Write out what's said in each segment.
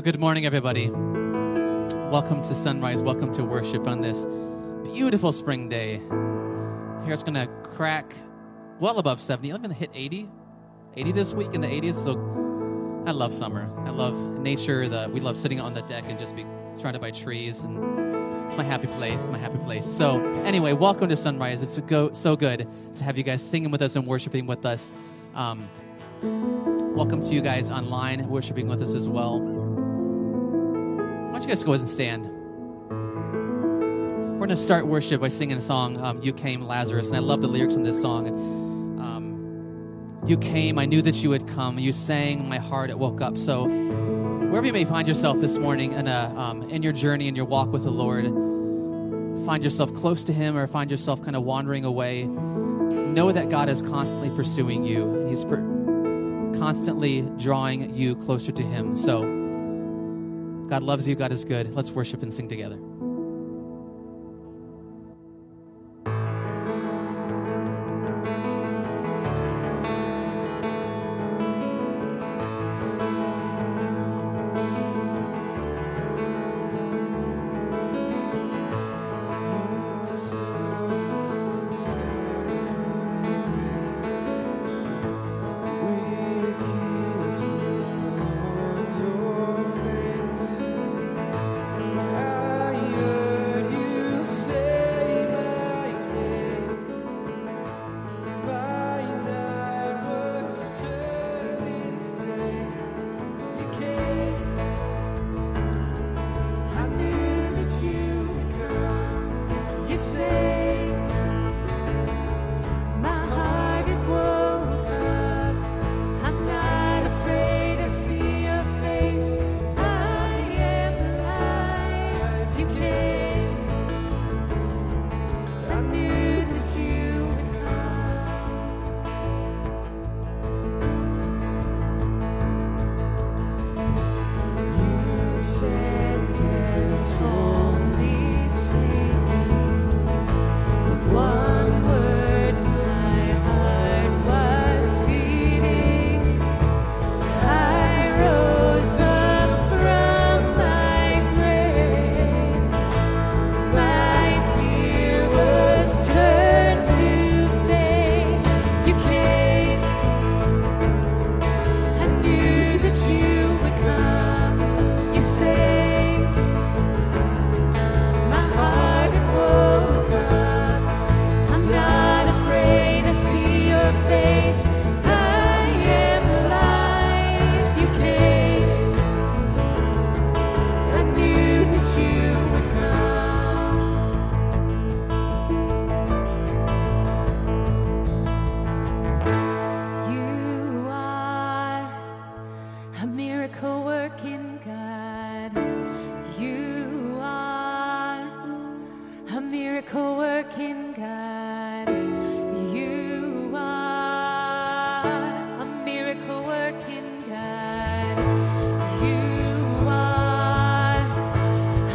Well, good morning, everybody. Welcome to Sunrise. Welcome to worship on this beautiful spring day. Here it's going to crack well above 70. I'm going to hit 80. 80 this week in the 80s. So I love summer. I love nature. The, we love sitting on the deck and just be surrounded by trees. And it's my happy place, my happy place. So, anyway, welcome to Sunrise. It's go, so good to have you guys singing with us and worshiping with us. Um, welcome to you guys online worshiping with us as well. You guys go ahead and stand? We're going to start worship by singing a song, um, You Came, Lazarus. And I love the lyrics in this song. Um, you came, I knew that you would come. You sang, my heart, it woke up. So, wherever you may find yourself this morning in, a, um, in your journey, in your walk with the Lord, find yourself close to Him or find yourself kind of wandering away, know that God is constantly pursuing you. He's per- constantly drawing you closer to Him. So, God loves you. God is good. Let's worship and sing together.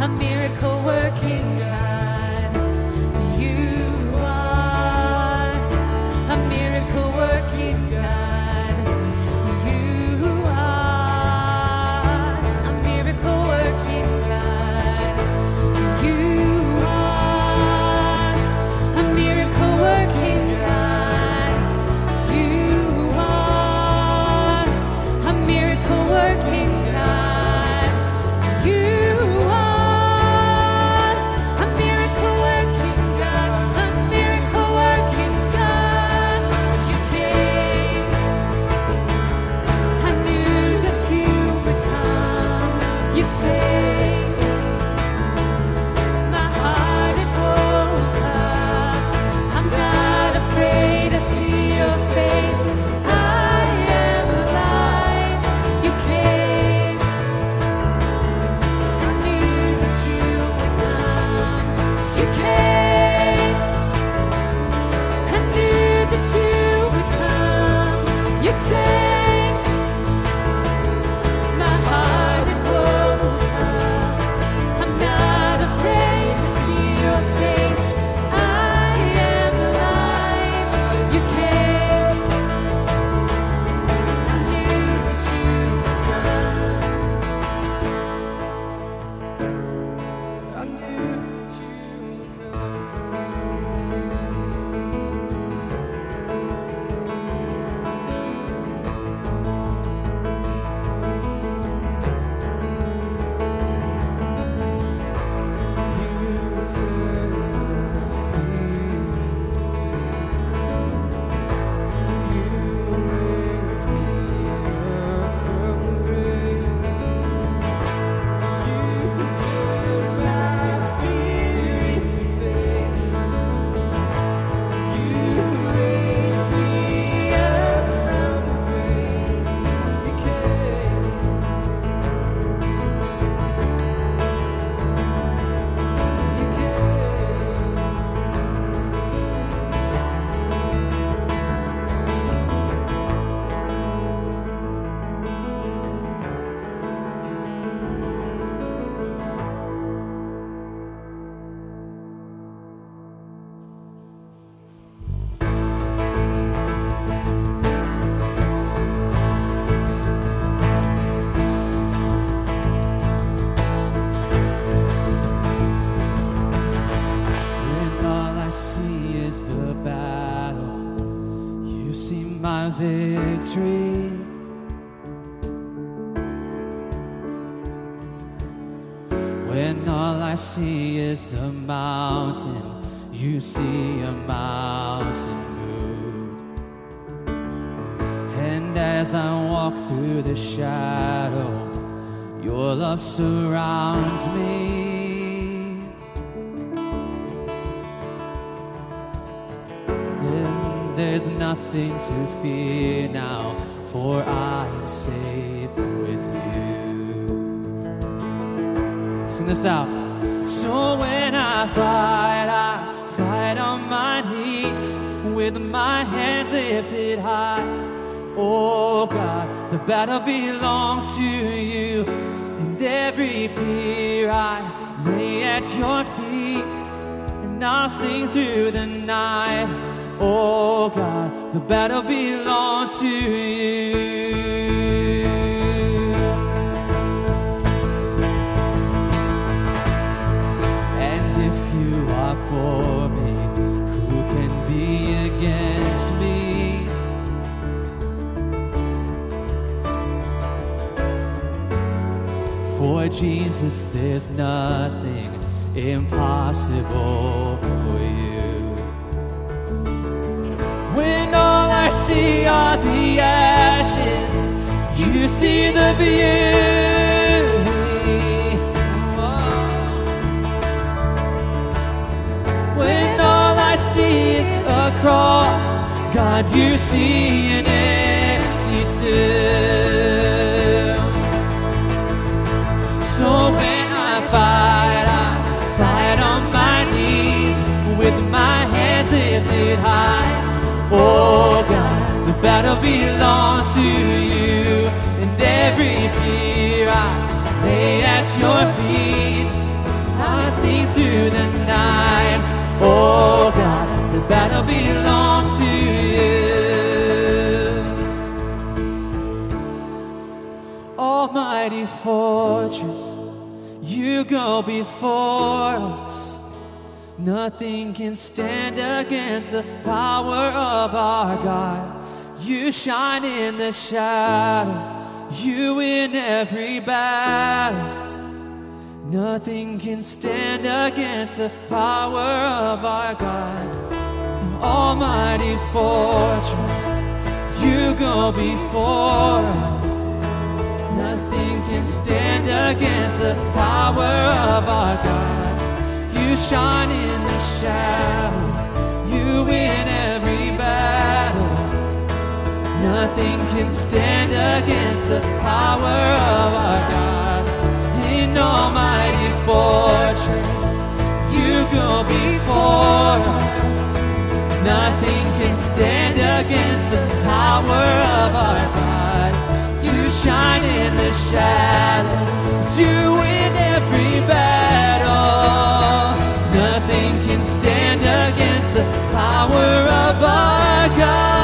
a miracle working God. Surrounds me. And there's nothing to fear now, for I am safe with you. Sing this out. So when I fight, I fight on my knees with my hands lifted high. Oh God, the battle belongs to you, every fear I lay at your feet, and I'll sing through the night. Oh God, the battle belongs to you. For Jesus, there's nothing impossible for you. When all I see are the ashes, you see the beauty. When all I see is a cross, God, you see an empty tomb. So when I fight, I fight on my knees with my hands lifted high. Oh God, the battle belongs to you, and every fear I lay at your feet. I sing through the night. Oh God, the battle belongs to you. Almighty fortress, you go before us. Nothing can stand against the power of our God. You shine in the shadow, you win every battle. Nothing can stand against the power of our God. Almighty fortress, you go before us. Can stand against the power of our God. You shine in the shadows, you win every battle. Nothing can stand against the power of our God. In almighty fortress, you go before us. Nothing can stand against the power of our God. Shine in the shadows, you win every battle. Nothing can stand against the power of our God.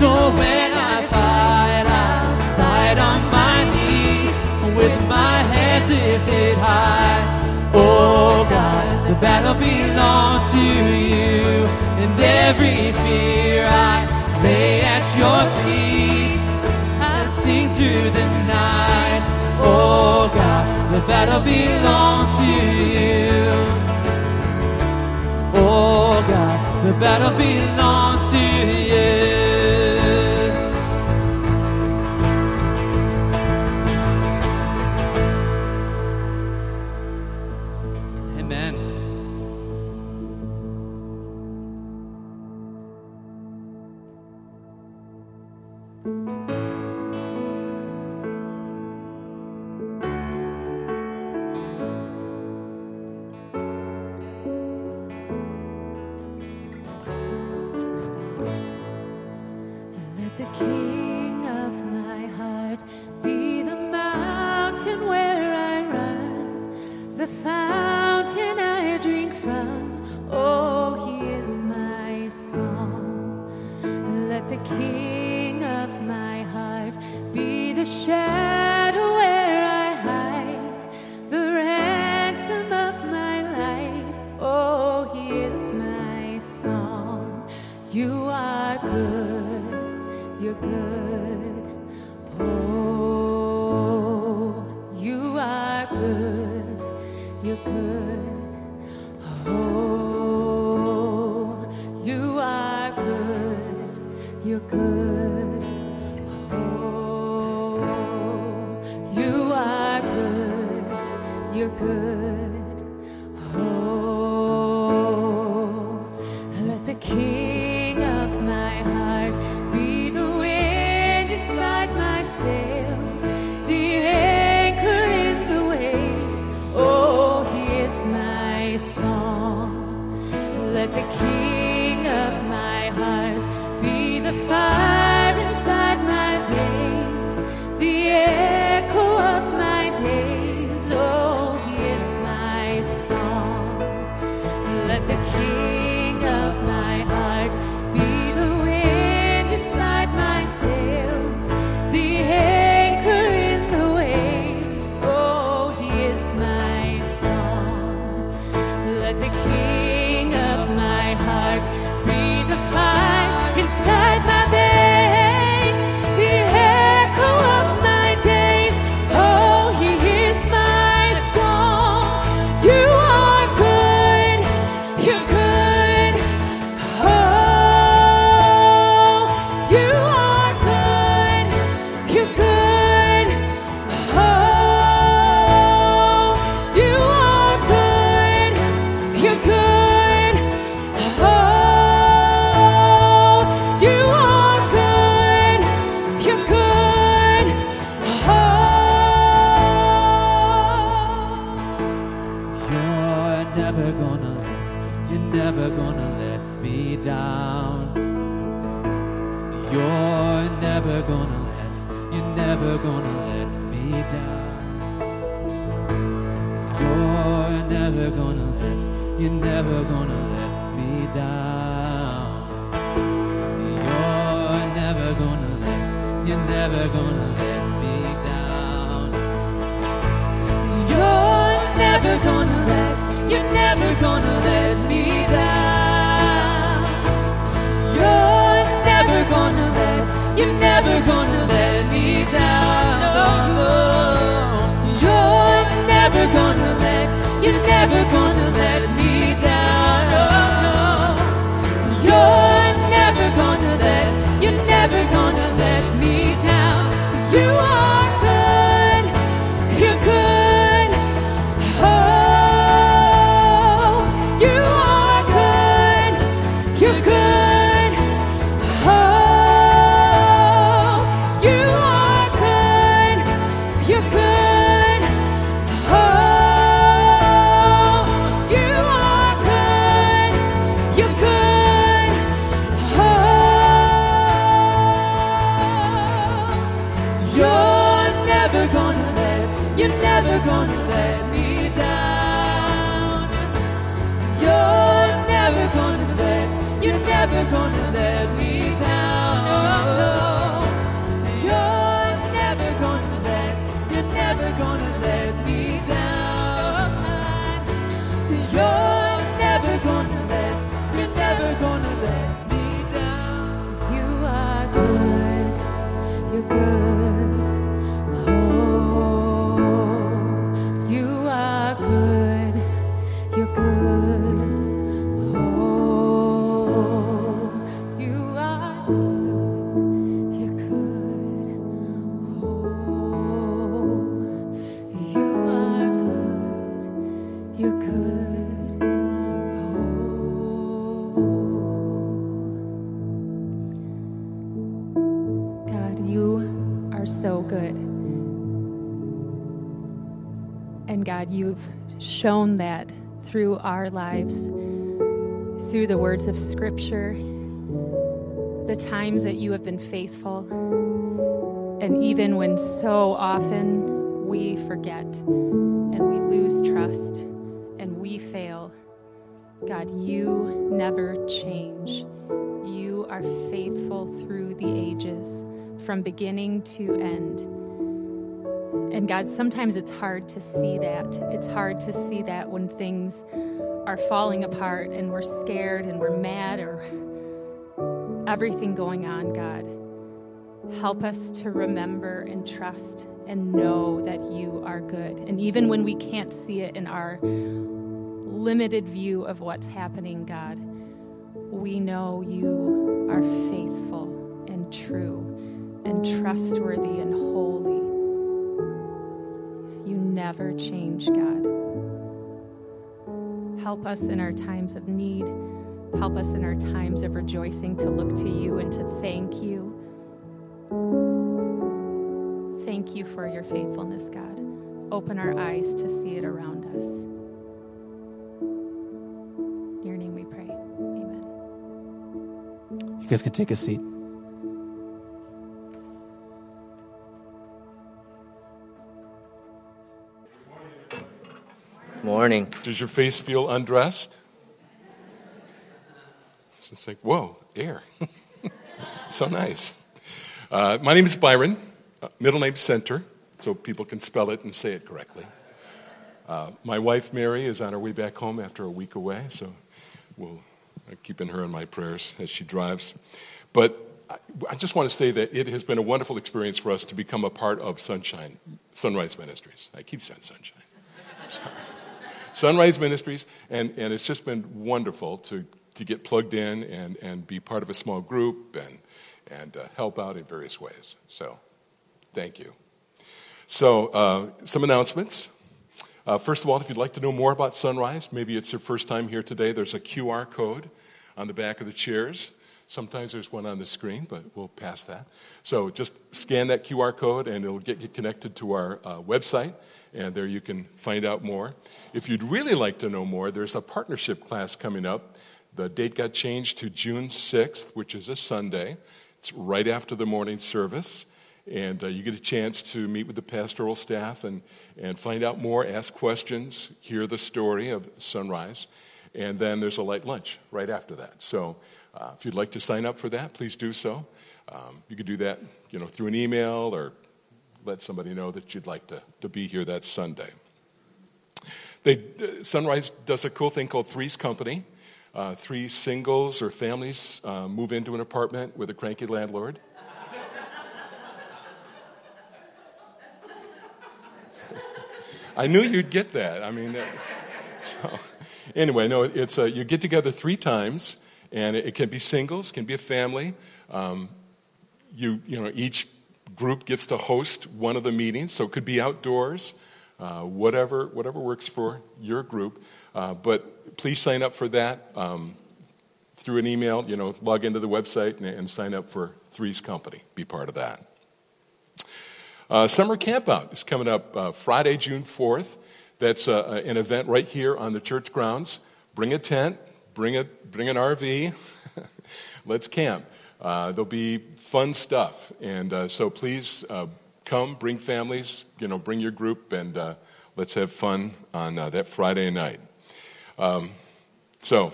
So when I fight, I fight on my knees with my hands lifted high. Oh God, the battle belongs to you, and every fear I lay at your feet. I sing through the night. Oh God, the battle belongs to you. Oh God, the battle belongs to you. you've shown that through our lives, through the words of Scripture, the times that you have been faithful, and even when so often we forget and we lose trust and we fail, God, you never change. You are faithful through the ages, from beginning to end. And God, sometimes it's hard to see that. It's hard to see that when things are falling apart and we're scared and we're mad or everything going on, God. Help us to remember and trust and know that you are good. And even when we can't see it in our limited view of what's happening, God, we know you are faithful and true and trustworthy and holy. Never change, God. Help us in our times of need. Help us in our times of rejoicing to look to you and to thank you. Thank you for your faithfulness, God. Open our eyes to see it around us. In your name we pray. Amen. You guys can take a seat. Morning. Does your face feel undressed? It's like, whoa, air. so nice. Uh, my name is Byron, uh, middle name Center, so people can spell it and say it correctly. Uh, my wife Mary is on her way back home after a week away, so we'll uh, keeping her in my prayers as she drives. But I, I just want to say that it has been a wonderful experience for us to become a part of Sunshine, Sunrise Ministries. I keep saying Sunshine. Sorry. Sunrise Ministries, and, and it's just been wonderful to, to get plugged in and, and be part of a small group and, and uh, help out in various ways. So, thank you. So, uh, some announcements. Uh, first of all, if you'd like to know more about Sunrise, maybe it's your first time here today, there's a QR code on the back of the chairs. Sometimes there's one on the screen, but we'll pass that. So just scan that QR code and it'll get you connected to our uh, website, and there you can find out more. If you'd really like to know more, there's a partnership class coming up. The date got changed to June 6th, which is a Sunday. It's right after the morning service. And uh, you get a chance to meet with the pastoral staff and, and find out more, ask questions, hear the story of Sunrise. And then there's a light lunch right after that. So uh, if you'd like to sign up for that, please do so. Um, you could do that you know, through an email or let somebody know that you'd like to, to be here that Sunday. They, uh, Sunrise does a cool thing called Three's Company. Uh, three singles or families uh, move into an apartment with a cranky landlord. I knew you'd get that. I mean, so anyway, no, it's uh, you get together three times, and it, it, can be singles, can be a family. Um, you you know each group gets to host one of the meetings, so it could be outdoors, uh, whatever whatever works for your group. Uh, but please sign up for that um, through an email. You know, log into the website and, and sign up for Three's Company. Be part of that. Uh, summer Campout is coming up uh, Friday, June 4th. That's uh, an event right here on the church grounds. Bring a tent, bring, a, bring an RV, let's camp. Uh, there'll be fun stuff. And uh, so please uh, come, bring families, you know, bring your group, and let's have fun on that Friday night. Um, so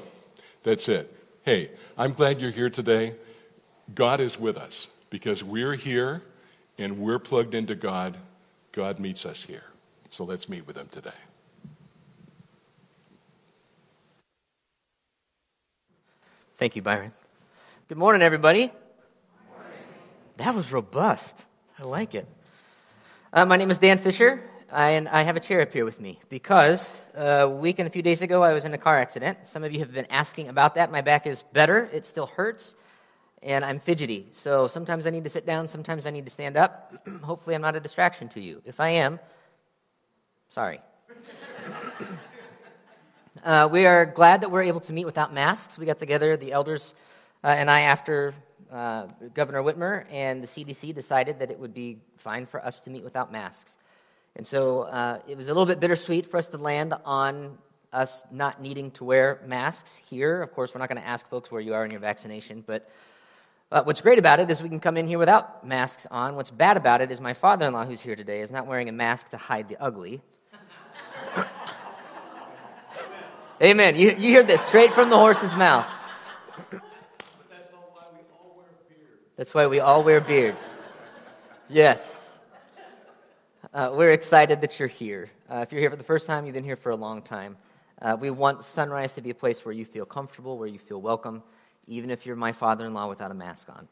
that's it. Hey, I'm glad you're here today. God is with us because we're here and we're plugged into God, God meets us here. So let's meet with Him today. Thank you, Byron. Good morning, everybody. Morning. That was robust. I like it. Uh, my name is Dan Fisher, and I have a chair up here with me because uh, a week and a few days ago I was in a car accident. Some of you have been asking about that. My back is better, it still hurts and I'm fidgety. So sometimes I need to sit down, sometimes I need to stand up. Hopefully, I'm not a distraction to you. If I am, sorry. Uh, we are glad that we're able to meet without masks. We got together, the elders uh, and I, after uh, Governor Whitmer and the CDC decided that it would be fine for us to meet without masks. And so uh, it was a little bit bittersweet for us to land on us not needing to wear masks here. Of course, we're not going to ask folks where you are in your vaccination, but what's great about it is we can come in here without masks on. What's bad about it is my father in law, who's here today, is not wearing a mask to hide the ugly. Amen. You, you hear this straight from the horse's mouth. That's why we all wear beards. Yes. Uh, we're excited that you're here. Uh, if you're here for the first time, you've been here for a long time. Uh, we want Sunrise to be a place where you feel comfortable, where you feel welcome even if you're my father in law without a mask on.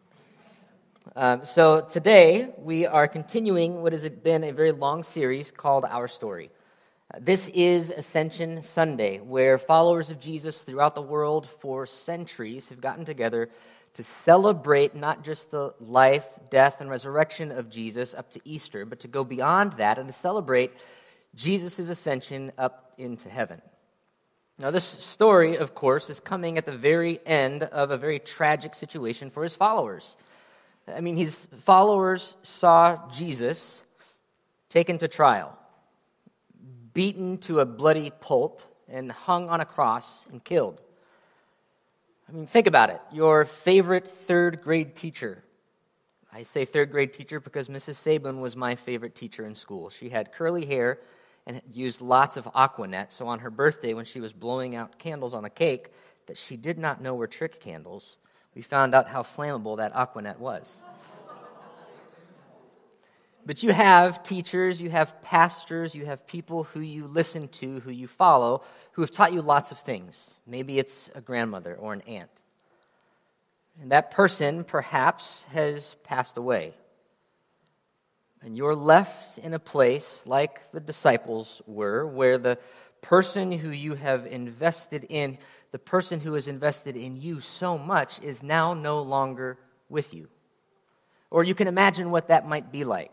Um, so today we are continuing what has been a very long series called Our Story. This is Ascension Sunday, where followers of Jesus throughout the world for centuries have gotten together to celebrate not just the life, death, and resurrection of Jesus up to Easter, but to go beyond that and to celebrate Jesus' ascension up into heaven. Now, this story, of course, is coming at the very end of a very tragic situation for his followers. I mean, his followers saw Jesus taken to trial, beaten to a bloody pulp, and hung on a cross and killed. I mean, think about it. Your favorite third grade teacher. I say third grade teacher because Mrs. Sabin was my favorite teacher in school. She had curly hair and used lots of Aqua Net. So on her birthday, when she was blowing out candles on a cake that she did not know were trick candles, we found out how flammable that Aqua Net was. But you have teachers, you have pastors, you have people who you listen to, who you follow, who have taught you lots of things. Maybe it's a grandmother or an aunt. And that person perhaps has passed away. And you're left in a place like the disciples were, where the person who you have invested in, the person who has invested in you so much, is now no longer with you. Or you can imagine what that might be like.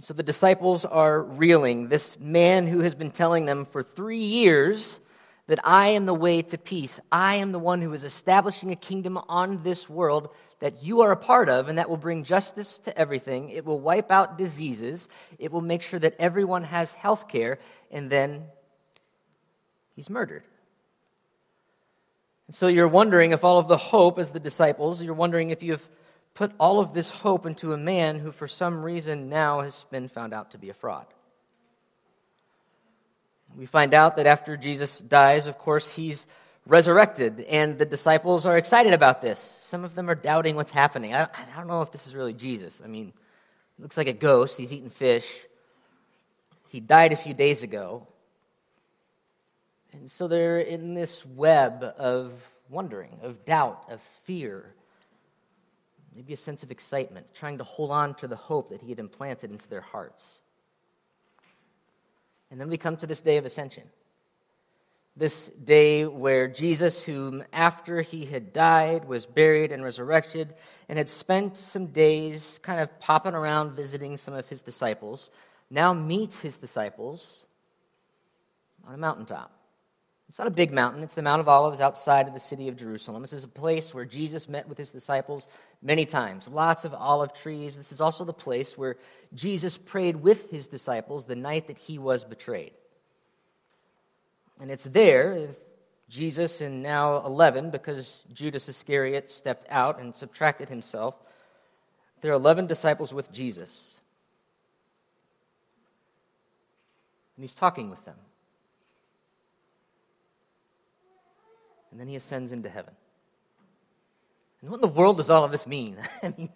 So the disciples are reeling. This man who has been telling them for three years that I am the way to peace, I am the one who is establishing a kingdom on this world that you are a part of, and that will bring justice to everything. It will wipe out diseases. It will make sure that everyone has health care, and then he's murdered. And so you're wondering if all of the hope, as the disciples, you're wondering if you've put all of this hope into a man who, for some reason, now has been found out to be a fraud. We find out that after Jesus dies, of course, he's resurrected, and the disciples are excited about this. Some of them are doubting what's happening. I, don't know if this is really Jesus. I mean, looks like a ghost. He's eating fish. He died a few days ago. And so they're in this web of wondering, of doubt, of fear, maybe a sense of excitement, trying to hold on to the hope that he had implanted into their hearts. And then we come to this day of ascension this day where Jesus, whom after he had died, was buried and resurrected, and had spent some days kind of popping around visiting some of his disciples, now meets his disciples on a mountaintop. It's not a big mountain, it's the Mount of Olives outside of the city of Jerusalem. This is a place where Jesus met with his disciples many times. Lots of olive trees. This is also the place where Jesus prayed with his disciples the night that he was betrayed. And it's there, Jesus and now 11, because Judas Iscariot stepped out and subtracted himself, there are 11 disciples with Jesus. And he's talking with them. And then he ascends into heaven. And what in the world does all of this mean? I mean,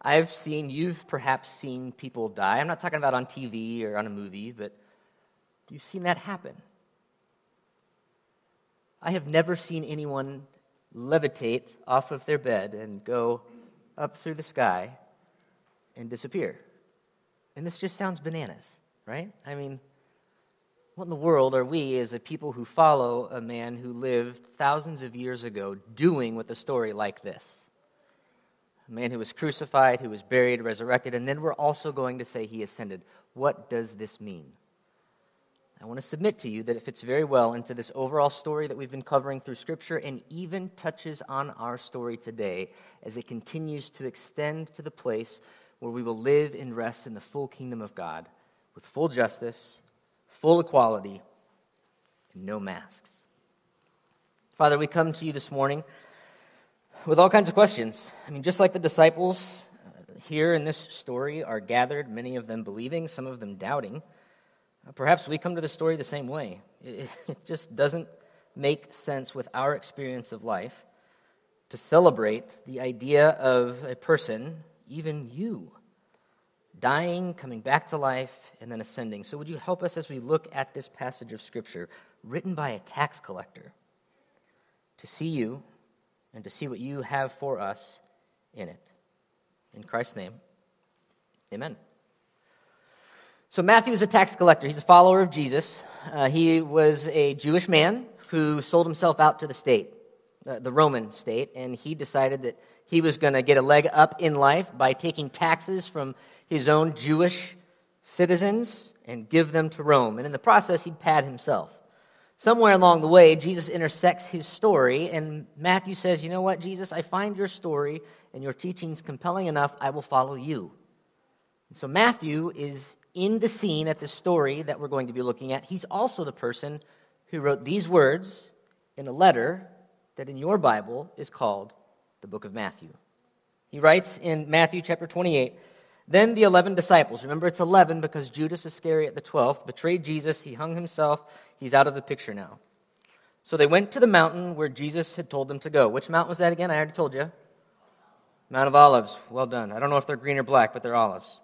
I've seen, you've perhaps seen people die. I'm not talking about on TV or on a movie, but you've seen that happen. I have never seen anyone levitate off of their bed and go up through the sky and disappear. And this just sounds bananas, right? I mean, what in the world are we as a people who follow a man who lived thousands of years ago doing with a story like this? A man who was crucified, who was buried, resurrected, and then we're also going to say he ascended. What does this mean? I want to submit to you that it fits very well into this overall story that we've been covering through Scripture and even touches on our story today as it continues to extend to the place where we will live and rest in the full kingdom of God with full justice, full equality, and no masks. Father, we come to you this morning with all kinds of questions. I mean, just like the disciples uh, here in this story are gathered, many of them believing, some of them doubting. Perhaps we come to the story the same way. It just doesn't make sense with our experience of life to celebrate the idea of a person, even you, dying, coming back to life, and then ascending. So, would you help us as we look at this passage of Scripture written by a tax collector to see you and to see what you have for us in it. In Christ's name, amen. So, Matthew is a tax collector. He's a follower of Jesus. Uh, he was a Jewish man who sold himself out to the state, uh, the Roman state, and he decided that he was going to get a leg up in life by taking taxes from his own Jewish citizens and give them to Rome. And in the process, he'd pad himself. Somewhere along the way, Jesus intersects his story, and Matthew says, You know what, Jesus? I find your story and your teachings compelling enough, I will follow you. And so Matthew is in the scene at the story that we're going to be looking at. He's also the person who wrote these words in a letter that in your Bible is called the book of Matthew. He writes in Matthew chapter 28 Then the 11 disciples, remember it's 11 because Judas Iscariot, the 12th, betrayed Jesus. He hung himself. He's out of the picture now. So they went to the mountain where Jesus had told them to go. Which mountain was that again? I already told you. Mount of Olives. Well done. I don't know if they're green or black, but they're olives.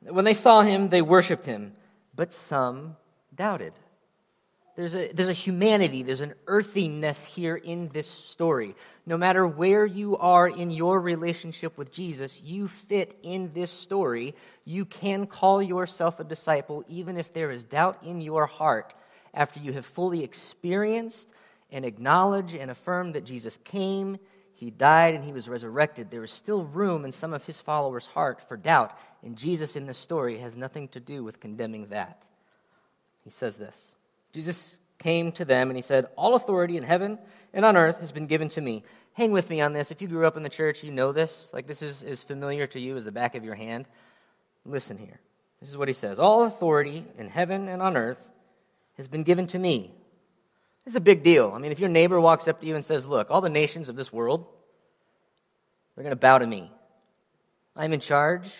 When they saw him, they worshiped him, but some doubted. There's a, there's a humanity, there's an earthiness here in this story. No matter where you are in your relationship with Jesus, you fit in this story. You can call yourself a disciple even if there is doubt in your heart after you have fully experienced and acknowledged and affirmed that Jesus came, he died, and he was resurrected. There is still room in some of his followers' heart for doubt, and Jesus in this story has nothing to do with condemning that. He says this. Jesus came to them and he said, All authority in heaven and on earth has been given to me. Hang with me on this. If you grew up in the church, you know this. Like this is as familiar to you as the back of your hand. Listen here. This is what he says All authority in heaven and on earth has been given to me. It's a big deal. I mean, if your neighbor walks up to you and says, Look, all the nations of this world, they're going to bow to me. I'm in charge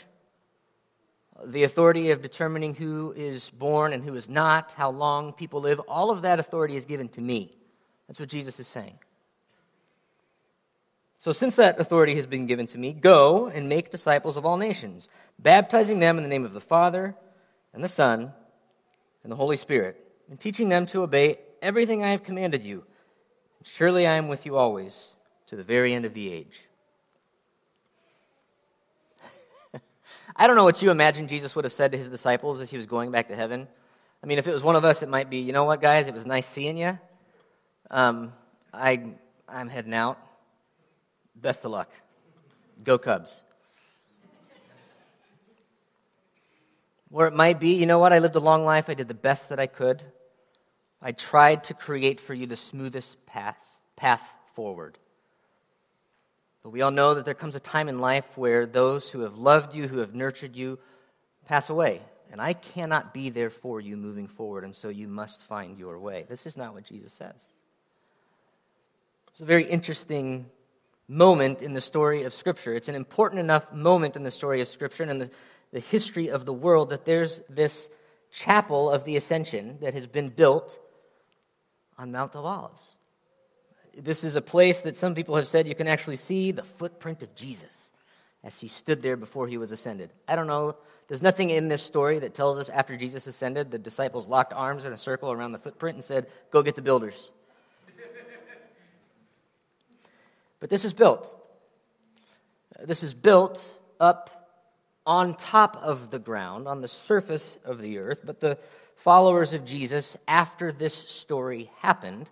the authority of determining who is born and who is not, how long people live, all of that authority is given to me. That's what Jesus is saying. So, since that authority has been given to me, go and make disciples of all nations, baptizing them in the name of the Father and the Son and the Holy Spirit, and teaching them to obey everything I have commanded you. Surely I am with you always to the very end of the age. I don't know what you imagine Jesus would have said to his disciples as he was going back to heaven. I mean, if it was one of us, it might be, you know what, guys, it was nice seeing you. Um, I, I'm heading out. Best of luck. Go Cubs. Or it might be, you know what, I lived a long life. I did the best that I could. I tried to create for you the smoothest path, path forward. But we all know that there comes a time in life where those who have loved you, who have nurtured you, pass away. And I cannot be there for you moving forward, and so you must find your way. This is not what Jesus says. It's a very interesting moment in the story of Scripture. It's an important enough moment in the story of Scripture and the, the history of the world that there's this chapel of the Ascension that has been built on Mount of Olives. This is a place that some people have said you can actually see the footprint of Jesus as he stood there before he was ascended. I don't know. There's nothing in this story that tells us after Jesus ascended, the disciples locked arms in a circle around the footprint and said, Go get the builders. but this is built. This is built up on top of the ground, on the surface of the earth. But the followers of Jesus, after this story happened,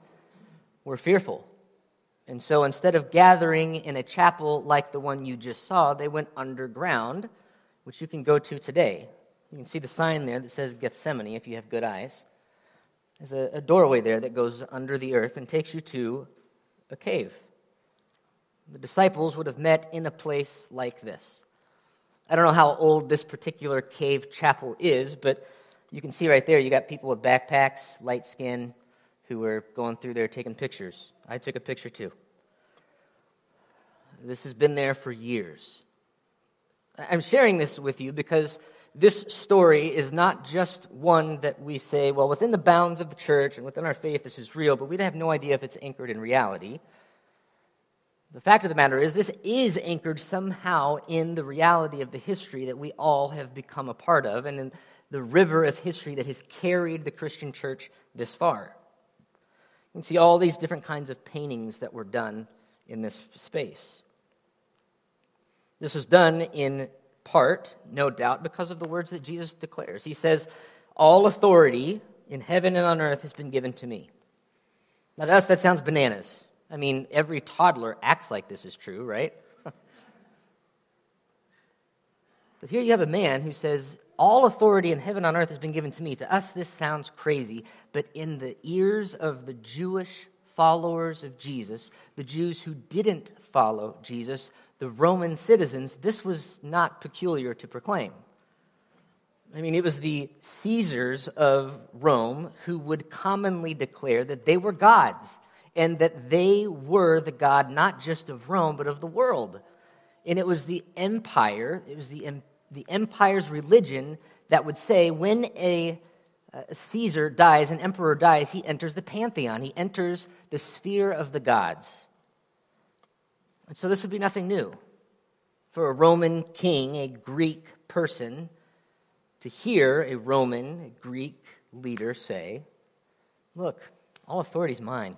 were fearful. And so instead of gathering in a chapel like the one you just saw, they went underground, which you can go to today. You can see the sign there that says Gethsemane if you have good eyes. There's a, a doorway there that goes under the earth and takes you to a cave. The disciples would have met in a place like this. I don't know how old this particular cave chapel is, but you can see right there you got people with backpacks, light skin, who were going through there taking pictures. I took a picture too. This has been there for years. I'm sharing this with you because this story is not just one that we say, well, within the bounds of the church and within our faith, this is real, but we'd have no idea if it's anchored in reality. The fact of the matter is, this is anchored somehow in the reality of the history that we all have become a part of and in the river of history that has carried the Christian church this far. You can see all these different kinds of paintings that were done in this space. This was done in part, no doubt, because of the words that Jesus declares. He says, All authority in heaven and on earth has been given to me. Now, to us, that sounds bananas. I mean, every toddler acts like this is true, right? but here you have a man who says, All authority in heaven and on earth has been given to me. To us, this sounds crazy, but in the ears of the Jewish followers of Jesus, the Jews who didn't follow Jesus, the Roman citizens, this was not peculiar to proclaim. I mean, it was the Caesars of Rome who would commonly declare that they were gods and that they were the God not just of Rome, but of the world. And it was the empire, it was the, the empire's religion that would say when a, a Caesar dies, an emperor dies, he enters the pantheon, he enters the sphere of the gods. And so this would be nothing new. For a Roman king, a Greek person, to hear a Roman, a Greek leader say, Look, all authority is mine.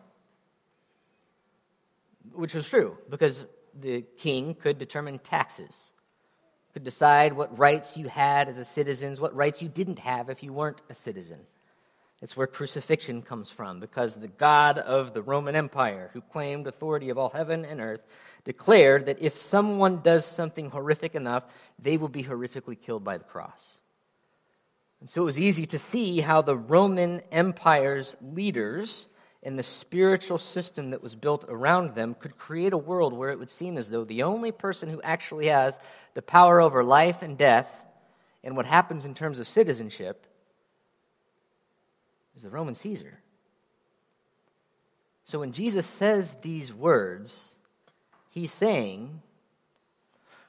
Which was true, because the king could determine taxes, could decide what rights you had as a citizen, what rights you didn't have if you weren't a citizen. It's where crucifixion comes from, because the God of the Roman Empire, who claimed authority of all heaven and earth, declared that if someone does something horrific enough, they will be horrifically killed by the cross. And so it was easy to see how the Roman Empire's leaders and the spiritual system that was built around them could create a world where it would seem as though the only person who actually has the power over life and death and what happens in terms of citizenship is the Roman Caesar. So when Jesus says these words, he's saying,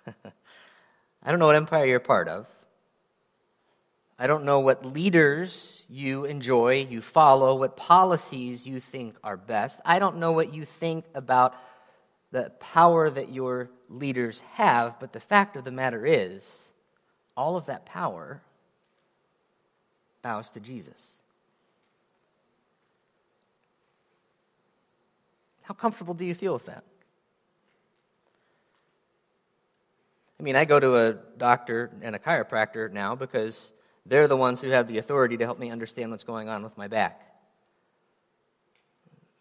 I don't know what empire you're part of. I don't know what leaders you enjoy, you follow, what policies you think are best. I don't know what you think about the power that your leaders have, but the fact of the matter is, all of that power bows to Jesus. How comfortable do you feel with that? I mean, I go to a doctor and a chiropractor now because they're the ones who have the authority to help me understand what's going on with my back.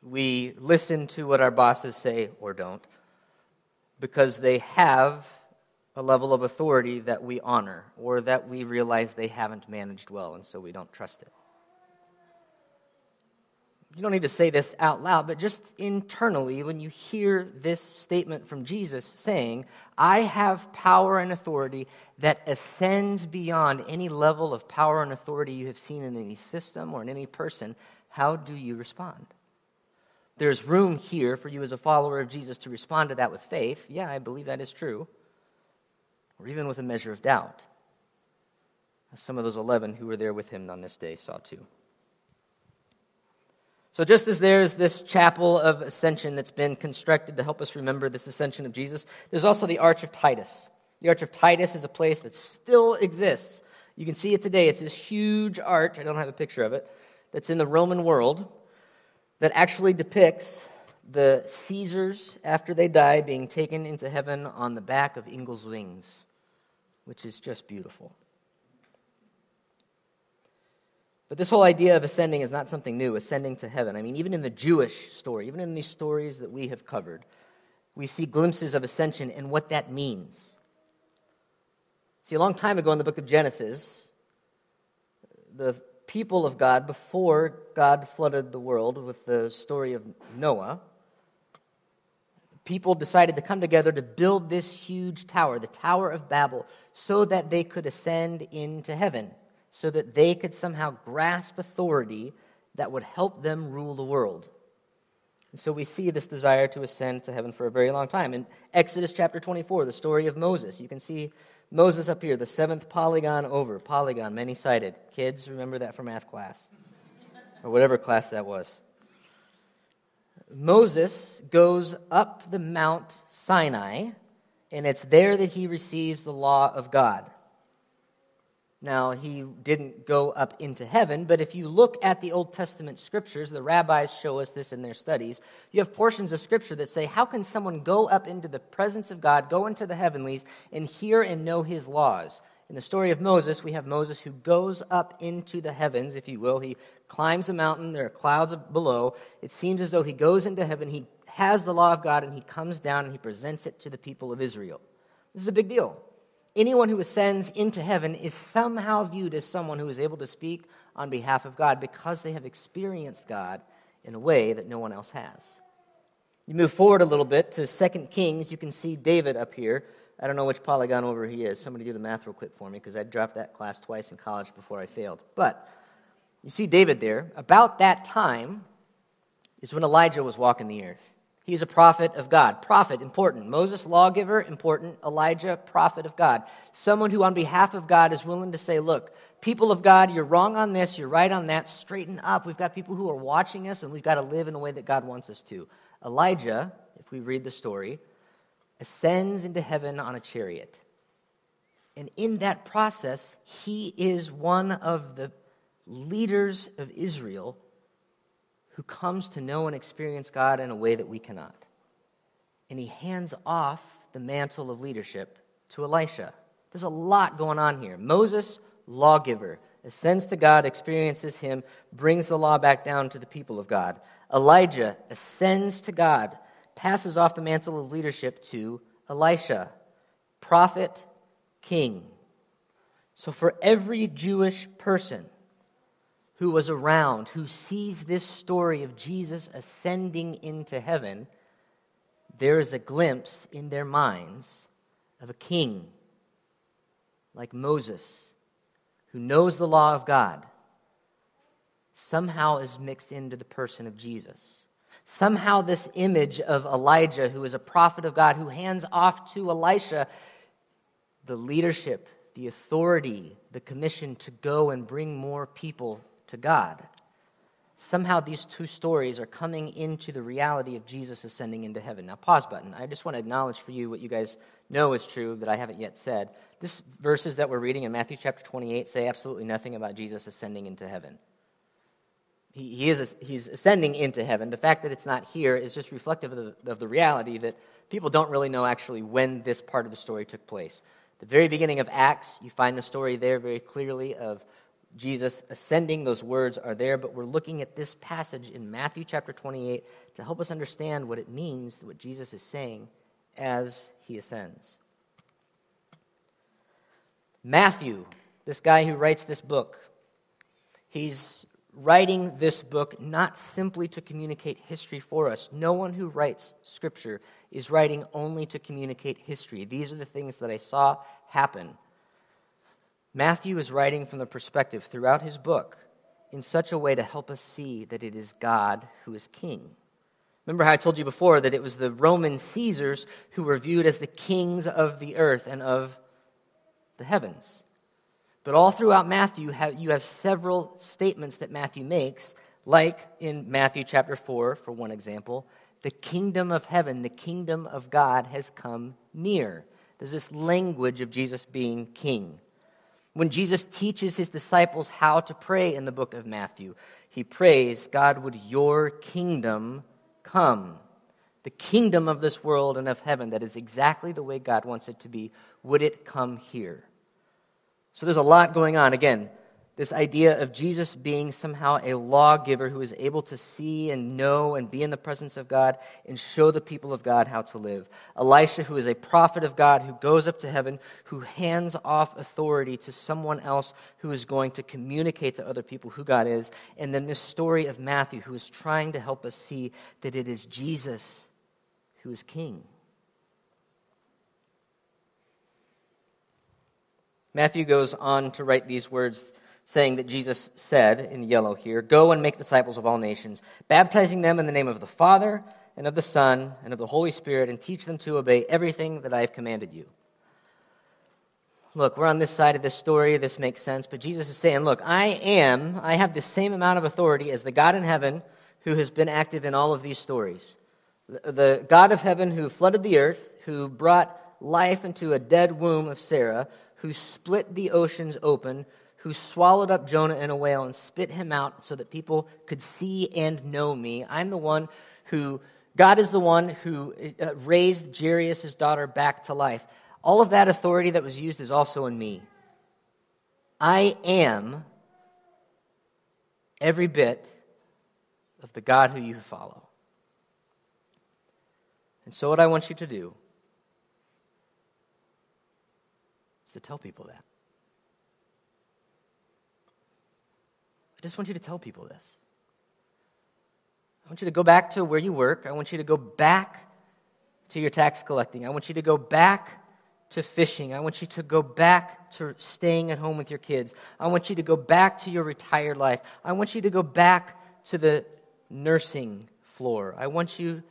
We listen to what our bosses say or don't because they have a level of authority that we honor or that we realize they haven't managed well, and so we don't trust it you don't need to say this out loud, but just internally, when you hear this statement from Jesus saying, I have power and authority that ascends beyond any level of power and authority you have seen in any system or in any person, how do you respond? There's room here for you as a follower of Jesus to respond to that with faith. Yeah, I believe that is true. Or even with a measure of doubt. As some of those 11 who were there with him on this day saw too. So, just as there's this chapel of ascension that's been constructed to help us remember this ascension of Jesus, there's also the Arch of Titus. The Arch of Titus is a place that still exists. You can see it today. It's this huge arch, I don't have a picture of it, that's in the Roman world that actually depicts the Caesars, after they die, being taken into heaven on the back of eagle's wings, which is just beautiful. But this whole idea of ascending is not something new, ascending to heaven. I mean, even in the Jewish story, even in these stories that we have covered, we see glimpses of ascension and what that means. See, a long time ago in the book of Genesis, the people of God, before God flooded the world with the story of Noah, people decided to come together to build this huge tower, the Tower of Babel, so that they could ascend into heaven so that they could somehow grasp authority that would help them rule the world. And so we see this desire to ascend to heaven for a very long time. In Exodus chapter 24, the story of Moses, you can see Moses up here, the seventh polygon over. Polygon, many sided. Kids, remember that from math class, or whatever class that was. Moses goes up the Mount Sinai, and it's there that he receives the law of God. Now, he didn't go up into heaven, but if you look at the Old Testament scriptures, the rabbis show us this in their studies. You have portions of scripture that say, How can someone go up into the presence of God, go into the heavenlies, and hear and know his laws? In the story of Moses, we have Moses who goes up into the heavens, if you will. He climbs a mountain, there are clouds below. It seems as though he goes into heaven, he has the law of God, and he comes down and he presents it to the people of Israel. This is a big deal anyone who ascends into heaven is somehow viewed as someone who is able to speak on behalf of God because they have experienced God in a way that no one else has. You move forward a little bit to 2 Kings, you can see David up here. I don't know which polygon over he is. Somebody do the math real quick for me because I dropped that class twice in college before I failed. But you see David there. About that time is when Elijah was walking the earth. He's a prophet of God. Prophet, important. Moses, lawgiver, important. Elijah, prophet of God. Someone who, on behalf of God, is willing to say, Look, people of God, you're wrong on this, you're right on that, straighten up. We've got people who are watching us, and we've got to live in a way that God wants us to. Elijah, if we read the story, ascends into heaven on a chariot. And in that process, he is one of the leaders of Israel who comes to know and experience God in a way that we cannot. And he hands off the mantle of leadership to Elisha. There's a lot going on here. Moses, lawgiver, ascends to God, experiences him, brings the law back down to the people of God. Elijah ascends to God, passes off the mantle of leadership to Elisha, prophet, king. So for every Jewish person, who was around, who sees this story of Jesus ascending into heaven, there is a glimpse in their minds of a king like Moses, who knows the law of God, somehow is mixed into the person of Jesus. Somehow, this image of Elijah, who is a prophet of God, who hands off to Elisha the leadership, the authority, the commission to go and bring more people to God. Somehow these two stories are coming into the reality of Jesus ascending into heaven. Now, pause button. I just want to acknowledge for you what you guys know is true that I haven't yet said. This verses that we're reading in Matthew chapter 28 say absolutely nothing about Jesus ascending into heaven. He, he is, he's ascending into heaven. The fact that it's not here is just reflective of the, of the reality that people don't really know actually when this part of the story took place. The very beginning of Acts, you find the story there very clearly of Jesus ascending, those words are there, but we're looking at this passage in Matthew chapter 28 to help us understand what it means, what Jesus is saying as he ascends. Matthew, this guy who writes this book, he's writing this book not simply to communicate history for us. No one who writes scripture is writing only to communicate history. These are the things that I saw happen Matthew is writing from the perspective throughout his book in such a way to help us see that it is God who is king. Remember how I told you before that it was the Roman Caesars who were viewed as the kings of the earth and of the heavens. But all throughout Matthew, you have several statements that Matthew makes, like in Matthew chapter 4, for one example, the kingdom of heaven, the kingdom of God has come near. There's this language of Jesus being king. When Jesus teaches his disciples how to pray in the book of Matthew, he prays, God, would your kingdom come? The kingdom of this world and of heaven that is exactly the way God wants it to be, would it come here? So there's a lot going on. Again, this idea of Jesus being somehow a lawgiver who is able to see and know and be in the presence of God and show the people of God how to live. Elisha, who is a prophet of God, who goes up to heaven, who hands off authority to someone else who is going to communicate to other people who God is. And then this story of Matthew, who is trying to help us see that it is Jesus who is king. Matthew goes on to write these words saying that Jesus said in yellow here Go and make disciples of all nations, baptizing them in the name of the Father and of the Son and of the Holy Spirit, and teach them to obey everything that I have commanded you. Look, we're on this side of this story. This makes sense. But Jesus is saying, Look, I am, I have the same amount of authority as the God in heaven who has been active in all of these stories. The, God of heaven who flooded the earth, who brought life into a dead womb of Sarah, who split the oceans open, who swallowed up Jonah in a whale and spit him out so that people could see and know me. I'm the one who, God is the one who uh, raised Jairus' daughter back to life. All of that authority that was used is also in me. I am every bit of the God who you follow. And so, what I want you to do is to tell people that. I just want you to tell people this. I want you to go back to where you work. I want you to go back to your tax collecting. I want you to go back to fishing. I want you to go back to staying at home with your kids. I want you to go back to your retired life. I want you to go back to the nursing floor. I want you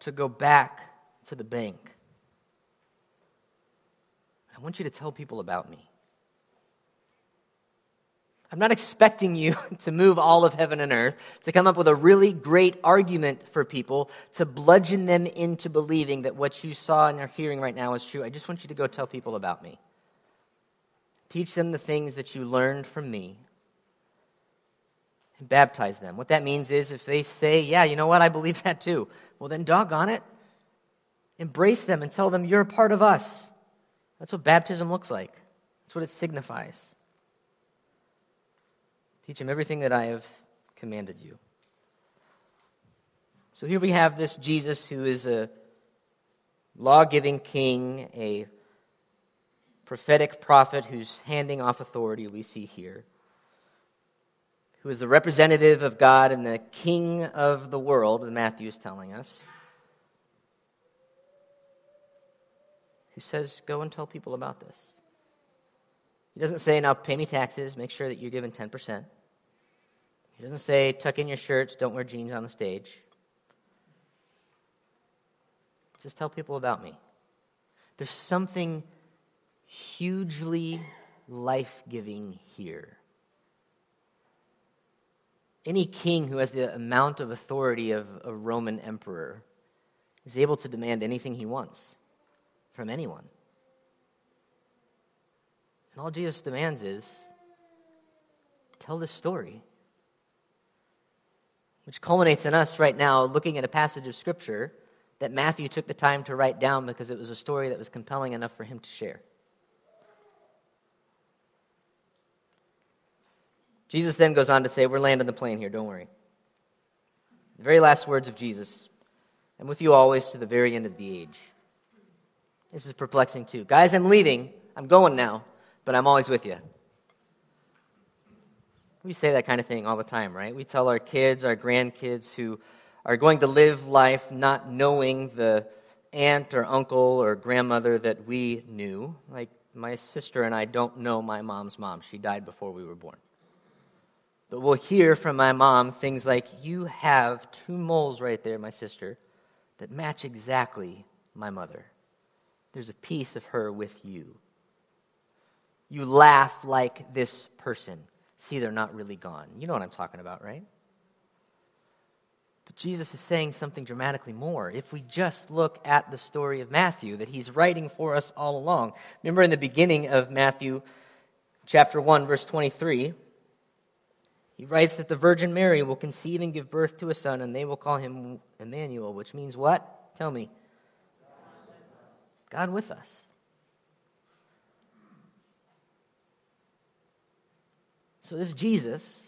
to go back to the bank. I want you to tell people about me. I'm not expecting you to move all of heaven and earth, to come up with a really great argument for people, to bludgeon them into believing that what you saw and are hearing right now is true. I just want you to go tell people about me. Teach them the things that you learned from me and baptize them. What that means is if they say, Yeah, you know what, I believe that too, well, then doggone it. Embrace them and tell them you're a part of us. That's what baptism looks like, that's what it signifies. Teach him everything that I have commanded you. So here we have this Jesus who is a law giving king, a prophetic prophet who's handing off authority, we see here, who is the representative of God and the king of the world, Matthew is telling us, who says, Go and tell people about this. He doesn't say, Now pay me taxes, make sure that you're given 10%. He doesn't say, tuck in your shirts, don't wear jeans on the stage. Just tell people about me. There's something hugely life giving here. Any king who has the amount of authority of a Roman emperor is able to demand anything he wants from anyone. And all Jesus demands is tell this story which culminates in us right now looking at a passage of Scripture that Matthew took the time to write down because it was a story that was compelling enough for him to share. Jesus then goes on to say, We're landing the plane here, don't worry. The very last words of Jesus. I'm with you always to the very end of the age. This is perplexing too. Guys, I'm leaving. I'm going now, but I'm always with you. We say that kind of thing all the time, right? We tell our kids, our grandkids who are going to live life not knowing the aunt or uncle or grandmother that we knew. Like my sister and I don't know my mom's mom. She died before we were born. But we'll hear from my mom things like, You have two moles right there, my sister, that match exactly my mother. There's a piece of her with you. You laugh like this person see they're not really gone. You know what I'm talking about, right? But Jesus is saying something dramatically more. If we just look at the story of Matthew that he's writing for us all along. Remember in the beginning of Matthew chapter 1 verse 23, he writes that the Virgin Mary will conceive and give birth to a son and they will call him Emmanuel, which means what? Tell me. God with us. So, this Jesus,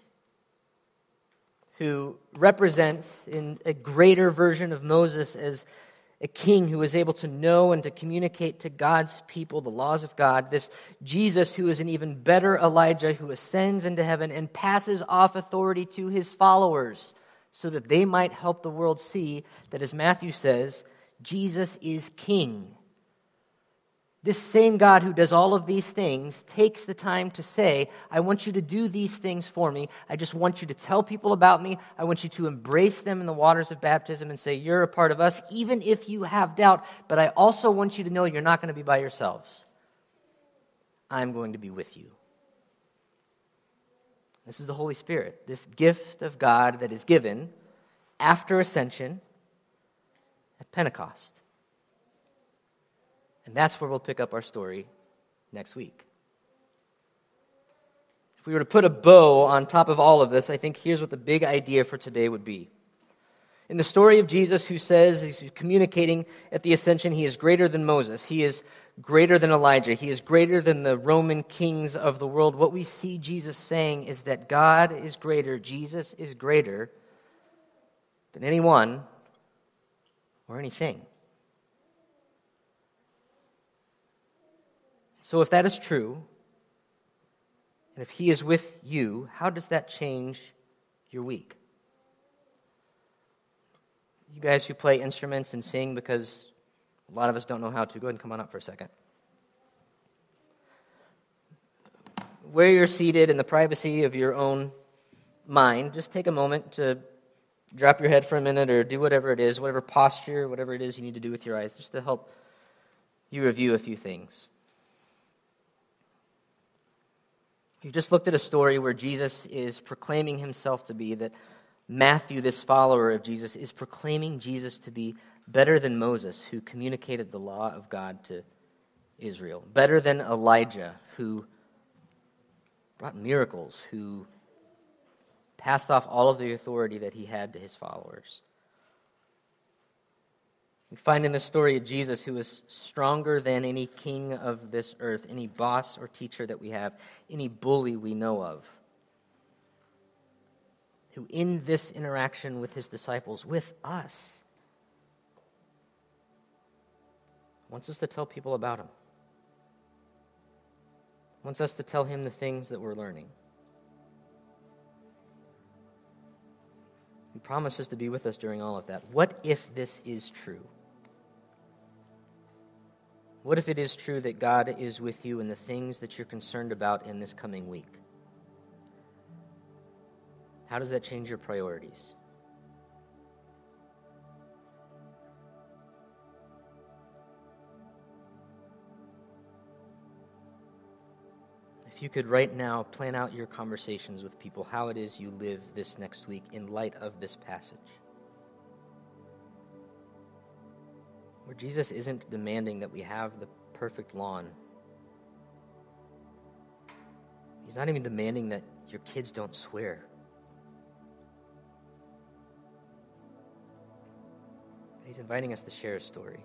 who represents in a greater version of Moses as a king who is able to know and to communicate to God's people the laws of God, this Jesus who is an even better Elijah who ascends into heaven and passes off authority to his followers so that they might help the world see that, as Matthew says, Jesus is king. This same God who does all of these things takes the time to say, I want you to do these things for me. I just want you to tell people about me. I want you to embrace them in the waters of baptism and say, You're a part of us, even if you have doubt. But I also want you to know you're not going to be by yourselves. I'm going to be with you. This is the Holy Spirit, this gift of God that is given after ascension at Pentecost. And that's where we'll pick up our story next week. If we were to put a bow on top of all of this, I think here's what the big idea for today would be. In the story of Jesus, who says he's communicating at the ascension, he is greater than Moses, he is greater than Elijah, he is greater than the Roman kings of the world. What we see Jesus saying is that God is greater, Jesus is greater than anyone or anything. So, if that is true, and if He is with you, how does that change your week? You guys who play instruments and sing, because a lot of us don't know how to, go ahead and come on up for a second. Where you're seated in the privacy of your own mind, just take a moment to drop your head for a minute or do whatever it is, whatever posture, whatever it is you need to do with your eyes, just to help you review a few things. You just looked at a story where Jesus is proclaiming himself to be, that Matthew, this follower of Jesus, is proclaiming Jesus to be better than Moses, who communicated the law of God to Israel, better than Elijah, who brought miracles, who passed off all of the authority that he had to his followers. We find in the story of Jesus who is stronger than any king of this earth, any boss or teacher that we have, any bully we know of. Who, in this interaction with his disciples, with us, wants us to tell people about him, wants us to tell him the things that we're learning. He promises to be with us during all of that. What if this is true? What if it is true that God is with you in the things that you're concerned about in this coming week? How does that change your priorities? If you could right now plan out your conversations with people, how it is you live this next week in light of this passage. Jesus isn't demanding that we have the perfect lawn. He's not even demanding that your kids don't swear. He's inviting us to share a story.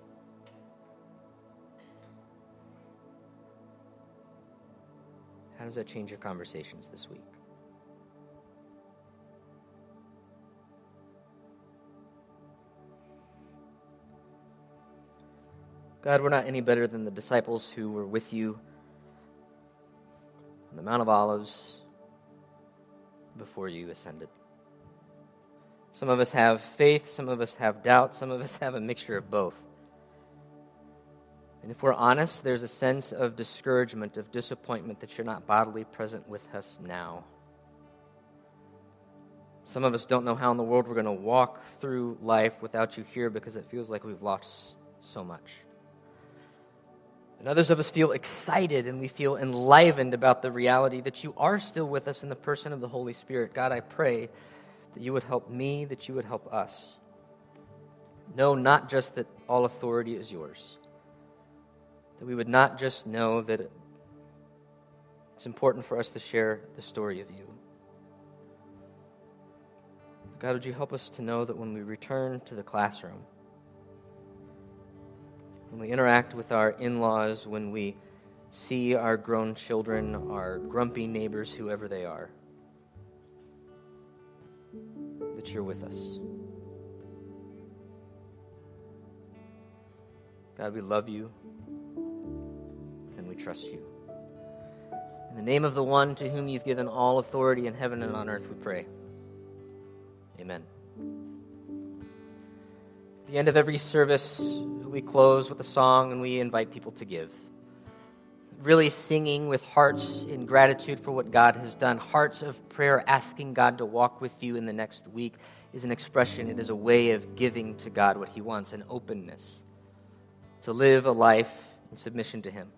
How does that change your conversations this week? God, we're not any better than the disciples who were with you on the Mount of Olives before you ascended. Some of us have faith, some of us have doubt, some of us have a mixture of both. And if we're honest, there's a sense of discouragement, of disappointment that you're not bodily present with us now. Some of us don't know how in the world we're going to walk through life without you here because it feels like we've lost so much. And others of us feel excited and we feel enlivened about the reality that you are still with us in the person of the Holy Spirit. God, I pray that you would help me, that you would help us. Know not just that all authority is yours, that we would not just know that it's important for us to share the story of you. God, would you help us to know that when we return to the classroom, when we interact with our in laws, when we see our grown children, our grumpy neighbors, whoever they are, that you're with us. God, we love you and we trust you. In the name of the one to whom you've given all authority in heaven and on earth, we pray. Amen. The end of every service, we close with a song and we invite people to give. Really singing with hearts in gratitude for what God has done, hearts of prayer, asking God to walk with you in the next week is an expression, it is a way of giving to God what He wants, an openness to live a life in submission to Him.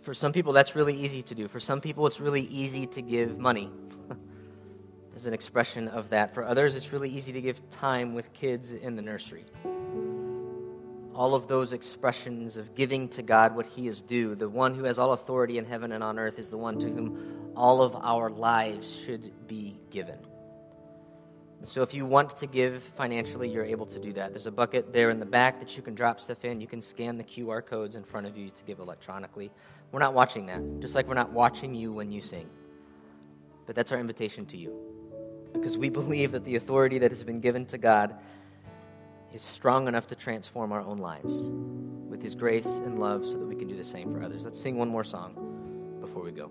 For some people, that's really easy to do. For some people, it's really easy to give money. is an expression of that. For others, it's really easy to give time with kids in the nursery. all of those expressions of giving to God what He is due. The one who has all authority in heaven and on earth is the one to whom all of our lives should be given. So if you want to give financially, you're able to do that. There's a bucket there in the back that you can drop stuff in. You can scan the QR codes in front of you to give electronically. We're not watching that, just like we're not watching you when you sing. But that's our invitation to you. Because we believe that the authority that has been given to God is strong enough to transform our own lives with His grace and love so that we can do the same for others. Let's sing one more song before we go.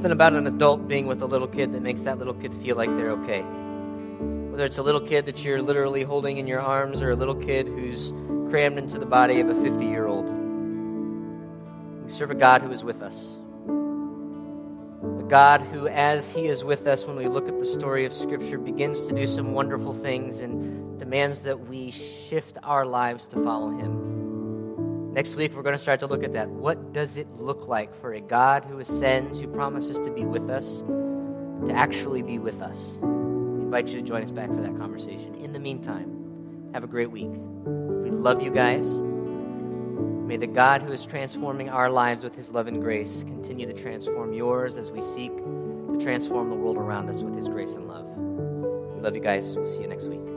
Something about an adult being with a little kid that makes that little kid feel like they're okay. Whether it's a little kid that you're literally holding in your arms or a little kid who's crammed into the body of a 50 year old. We serve a God who is with us. A God who, as He is with us when we look at the story of Scripture, begins to do some wonderful things and demands that we shift our lives to follow Him. Next week, we're going to start to look at that. What does it look like for a God who ascends, who promises to be with us, to actually be with us? We invite you to join us back for that conversation. In the meantime, have a great week. We love you guys. May the God who is transforming our lives with his love and grace continue to transform yours as we seek to transform the world around us with his grace and love. We love you guys. We'll see you next week.